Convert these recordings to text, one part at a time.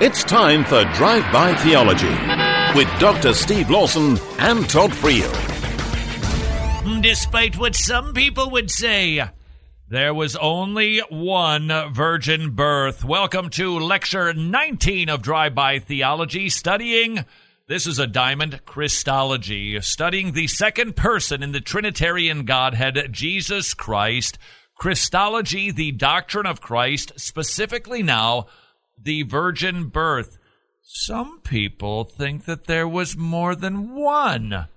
It's time for Drive By Theology with Dr. Steve Lawson and Todd Friel. Despite what some people would say, there was only one virgin birth. Welcome to lecture 19 of Drive By Theology, studying. This is a diamond Christology, studying the second person in the Trinitarian Godhead, Jesus Christ. Christology, the doctrine of Christ, specifically now, the virgin birth. Some people think that there was more than one.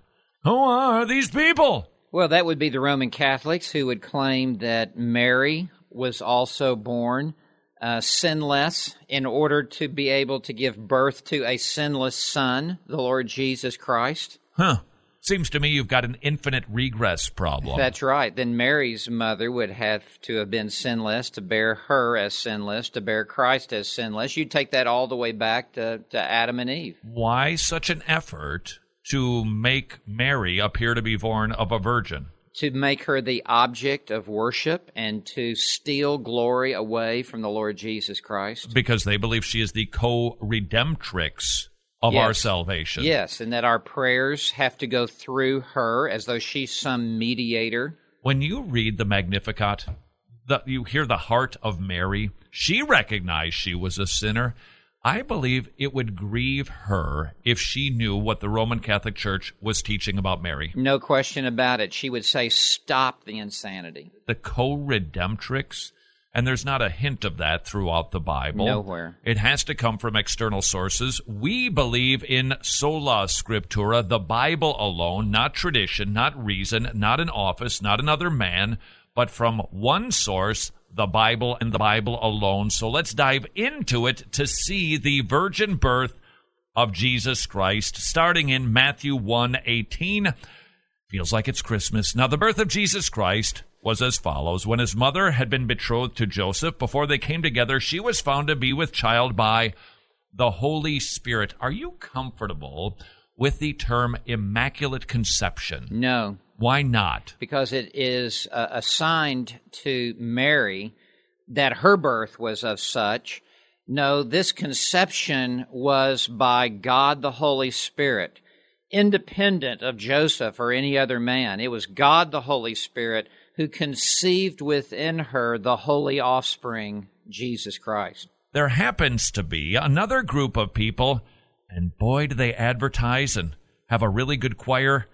Who are these people? Well, that would be the Roman Catholics who would claim that Mary was also born uh, sinless in order to be able to give birth to a sinless son, the Lord Jesus Christ. Huh. Seems to me you've got an infinite regress problem. That's right. Then Mary's mother would have to have been sinless to bear her as sinless, to bear Christ as sinless. You take that all the way back to, to Adam and Eve. Why such an effort to make Mary appear to be born of a virgin? To make her the object of worship and to steal glory away from the Lord Jesus Christ. Because they believe she is the co redemptrix of Yes. our salvation. Yes, and that our prayers have to go through her as though she's some mediator. When you read the Magnificat, the, you hear the heart of Mary. She recognized she was a sinner. I believe it would grieve her if she knew what the Roman Catholic Church was teaching about Mary. No question about it. She would say, Stop the insanity. The co redemptrix. And there's not a hint of that throughout the Bible. Nowhere. It has to come from external sources. We believe in sola scriptura, the Bible alone, not tradition, not reason, not an office, not another man, but from one source, the Bible and the Bible alone. So let's dive into it to see the virgin birth of Jesus Christ, starting in Matthew 1 18. Feels like it's Christmas. Now, the birth of Jesus Christ was as follows. When his mother had been betrothed to Joseph, before they came together, she was found to be with child by the Holy Spirit. Are you comfortable with the term immaculate conception? No, Why not? because it is uh, assigned to Mary that her birth was of such. No, this conception was by God the Holy Spirit, independent of Joseph or any other man. It was God the Holy Spirit who conceived within her the holy offspring, Jesus Christ. There happens to be another group of people, and boy, do they advertise and have a really good choir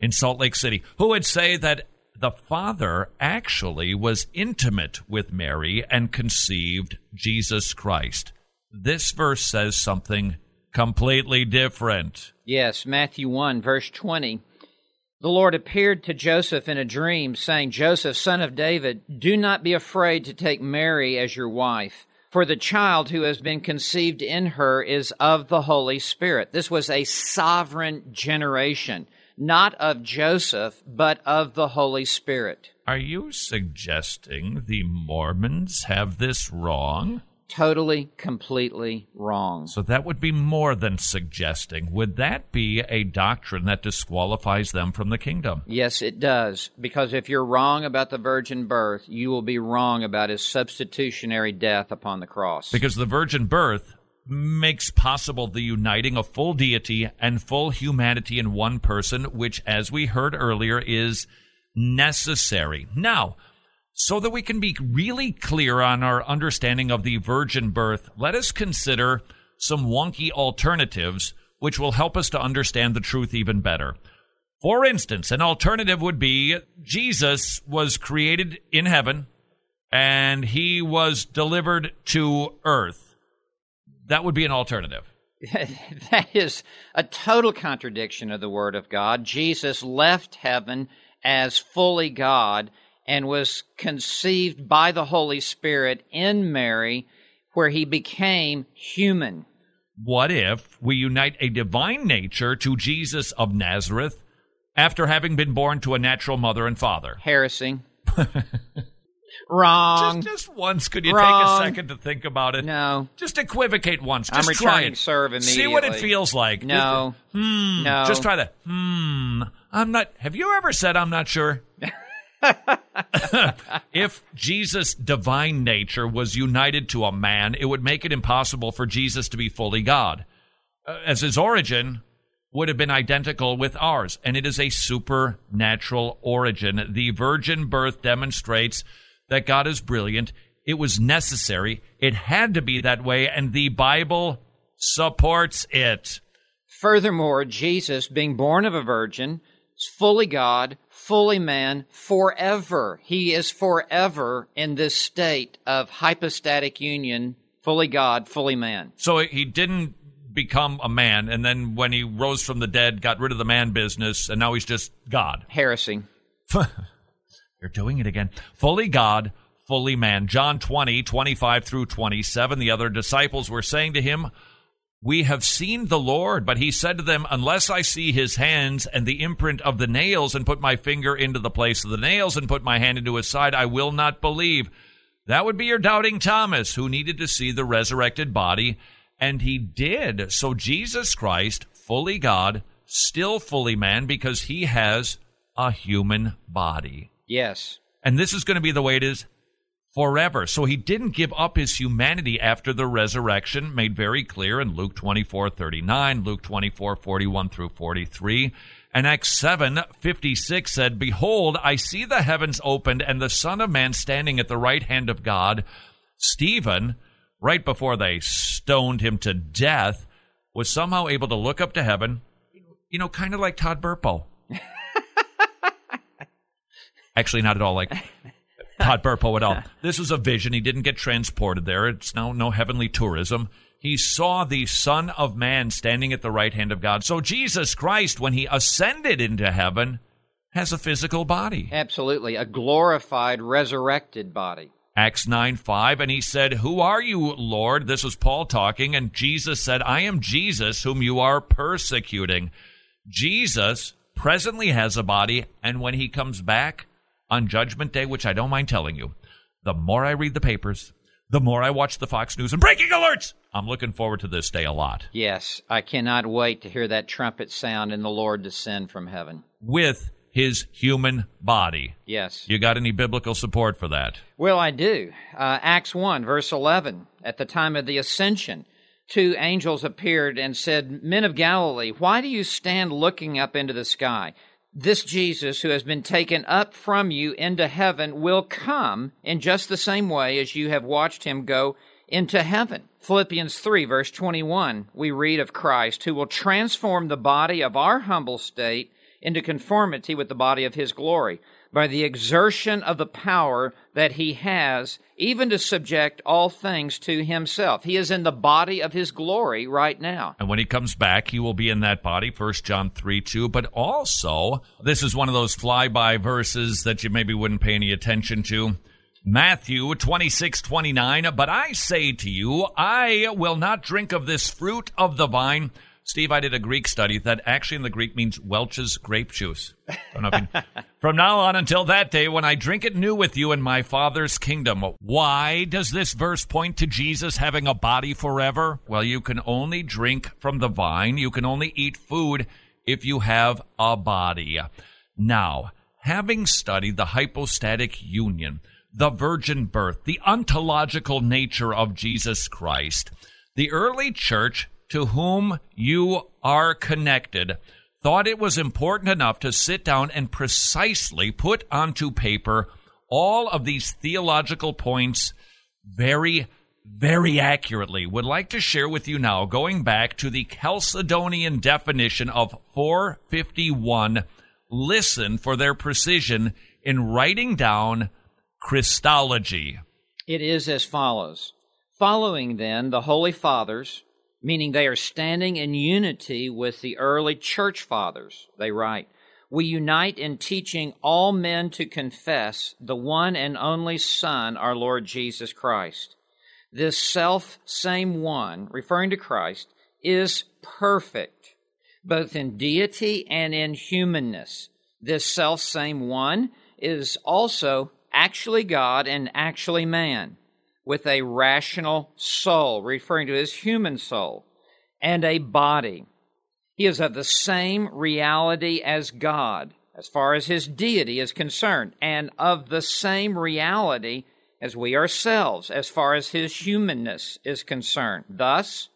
in Salt Lake City, who would say that the Father actually was intimate with Mary and conceived Jesus Christ. This verse says something completely different. Yes, Matthew 1, verse 20. The Lord appeared to Joseph in a dream, saying, Joseph, son of David, do not be afraid to take Mary as your wife, for the child who has been conceived in her is of the Holy Spirit. This was a sovereign generation, not of Joseph, but of the Holy Spirit. Are you suggesting the Mormons have this wrong? Totally, completely wrong. So that would be more than suggesting. Would that be a doctrine that disqualifies them from the kingdom? Yes, it does. Because if you're wrong about the virgin birth, you will be wrong about his substitutionary death upon the cross. Because the virgin birth makes possible the uniting of full deity and full humanity in one person, which, as we heard earlier, is necessary. Now, so that we can be really clear on our understanding of the virgin birth, let us consider some wonky alternatives which will help us to understand the truth even better. For instance, an alternative would be Jesus was created in heaven and he was delivered to earth. That would be an alternative. that is a total contradiction of the Word of God. Jesus left heaven as fully God and was conceived by the Holy Spirit in Mary, where he became human. What if we unite a divine nature to Jesus of Nazareth after having been born to a natural mother and father? Heresy. Wrong. Just, just once, could you Wrong. take a second to think about it? no. Just equivocate once. I'm Just try it. serve See what it feels like. No. Hmm. No. Just try that. Hmm. I'm not. Have you ever said I'm not sure? If Jesus' divine nature was united to a man, it would make it impossible for Jesus to be fully God. Uh, as his origin would have been identical with ours, and it is a supernatural origin. The virgin birth demonstrates that God is brilliant. It was necessary. It had to be that way, and the Bible supports it. Furthermore, Jesus, being born of a virgin, is fully God, fully man, forever. He is forever in this state of hypostatic union, fully God, fully man. So he didn't become a man, and then when he rose from the dead, got rid of the man business, and now he's just God. Heresy. You're doing it again. Fully God, fully man. John 20, 25 through 27. The other disciples were saying to him, we have seen the Lord, but he said to them, Unless I see his hands and the imprint of the nails, and put my finger into the place of the nails, and put my hand into his side, I will not believe. That would be your doubting Thomas, who needed to see the resurrected body, and he did. So Jesus Christ, fully God, still fully man, because he has a human body. Yes. And this is going to be the way it is forever. So he didn't give up his humanity after the resurrection, made very clear in Luke 24 39, Luke 24 41 through 43. And Acts 7 56 said, Behold, I see the heavens opened and the Son of Man standing at the right hand of God. Stephen, right before they stoned him to death, was somehow able to look up to heaven, you know, kind of like Todd Burpo. Actually, not at all like Todd Burpo at all. This was a vision. He didn't get transported there. It's now no heavenly tourism. He saw the Son of Man standing at the right hand of God. So Jesus Christ, when he ascended into heaven, has a physical body. Absolutely. A glorified, resurrected body. Acts 9 5, and he said, Who are you, Lord? This was Paul talking, and Jesus said, I am Jesus whom you are persecuting. Jesus presently has a body, and when he comes back, on Judgment Day, which I don't mind telling you, the more I read the papers, the more I watch the Fox News and breaking alerts. I'm looking forward to this day a lot. Yes, I cannot wait to hear that trumpet sound and the Lord descend from heaven. With his human body. Yes. You got any biblical support for that? Well, I do. Uh, Acts 1, verse 11. At the time of the ascension, two angels appeared and said, Men of Galilee, why do you stand looking up into the sky? This Jesus who has been taken up from you into heaven will come in just the same way as you have watched him go into heaven. Philippians 3, verse 21, we read of Christ who will transform the body of our humble state into conformity with the body of his glory by the exertion of the power that he has, even to subject all things to himself. He is in the body of his glory right now. And when he comes back, he will be in that body, 1 John 3 2. But also, this is one of those flyby verses that you maybe wouldn't pay any attention to. Matthew 26, 29. But I say to you, I will not drink of this fruit of the vine Steve, I did a Greek study that actually in the Greek means Welch's grape juice. from now on until that day when I drink it new with you in my Father's kingdom. Why does this verse point to Jesus having a body forever? Well, you can only drink from the vine. You can only eat food if you have a body. Now, having studied the hypostatic union, the virgin birth, the ontological nature of Jesus Christ, the early church to whom you are connected thought it was important enough to sit down and precisely put onto paper all of these theological points very, very accurately. Would like to share with you now, going back to the Chalcedonian definition of 451. Listen for their precision in writing down Christology. It is as follows. Following then the Holy Fathers, meaning they are standing in unity with the early church fathers. They write, We unite in teaching all men to confess the one and only Son, our Lord Jesus Christ. This self same one, referring to Christ, is perfect, both in deity and in humanness. This self same one is also actually God and actually man with a rational soul, referring to his human soul, and a body. He is of the same reality as God, as far as his deity is concerned, and of the same reality as we ourselves, as far as his humanness is concerned. Thus,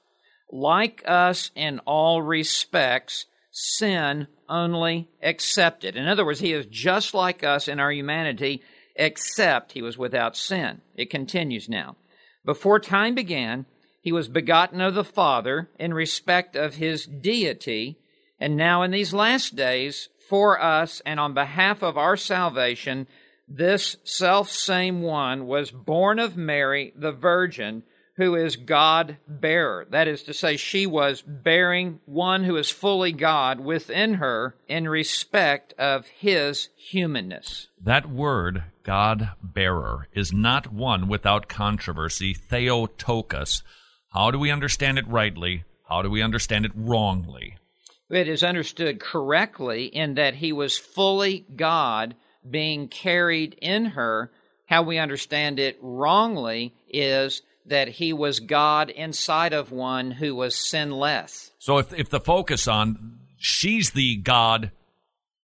like us in all respects, sin only accepted. In other words, he is just like us in our humanity, except he was without sin. It continues now. Before time began, he was begotten of the Father in respect of his deity, and now in these last days, for us and on behalf of our salvation, this self same one was born of Mary, the Virgin, who is God bearer. That is to say, she was bearing one who is fully God within her in respect of his humanness. That word, God bearer, is not one without controversy, theotokos. How do we understand it rightly? How do we understand it wrongly? It is understood correctly in that he was fully God being carried in her. How we understand it wrongly is that he was God inside of one who was sinless. So if, if the focus on she's the God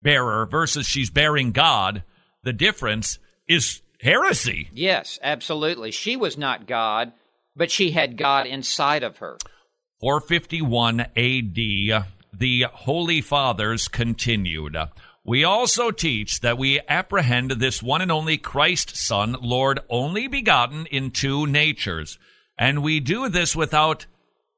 bearer versus she's bearing God, the difference is heresy. Yes, absolutely. She was not God, but she had God inside of her. 451 AD, the Holy Fathers continued. We also teach that we apprehend this one and only Christ Son, Lord only begotten in two natures. And we do this without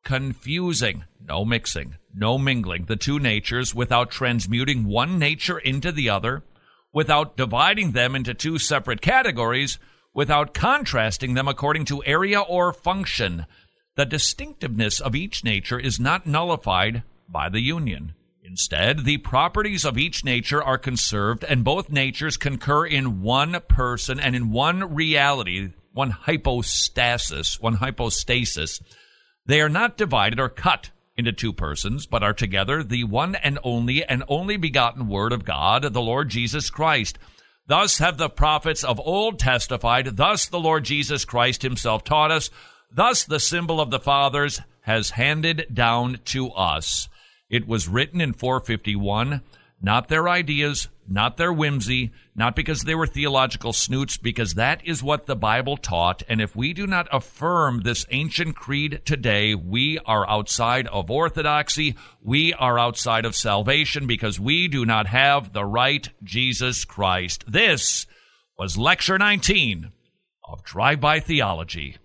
confusing, no mixing, no mingling the two natures, without transmuting one nature into the other, without dividing them into two separate categories, without contrasting them according to area or function. The distinctiveness of each nature is not nullified by the union. Instead, the properties of each nature are conserved, and both natures concur in one person and in one reality, one hypostasis, one hypostasis. They are not divided or cut into two persons, but are together the one and only and only begotten Word of God, the Lord Jesus Christ. Thus have the prophets of old testified, thus the Lord Jesus Christ himself taught us, thus the symbol of the fathers has handed down to us. It was written in 451, not their ideas, not their whimsy, not because they were theological snoots, because that is what the Bible taught. And if we do not affirm this ancient creed today, we are outside of orthodoxy. We are outside of salvation because we do not have the right Jesus Christ. This was lecture 19 of Drive By Theology.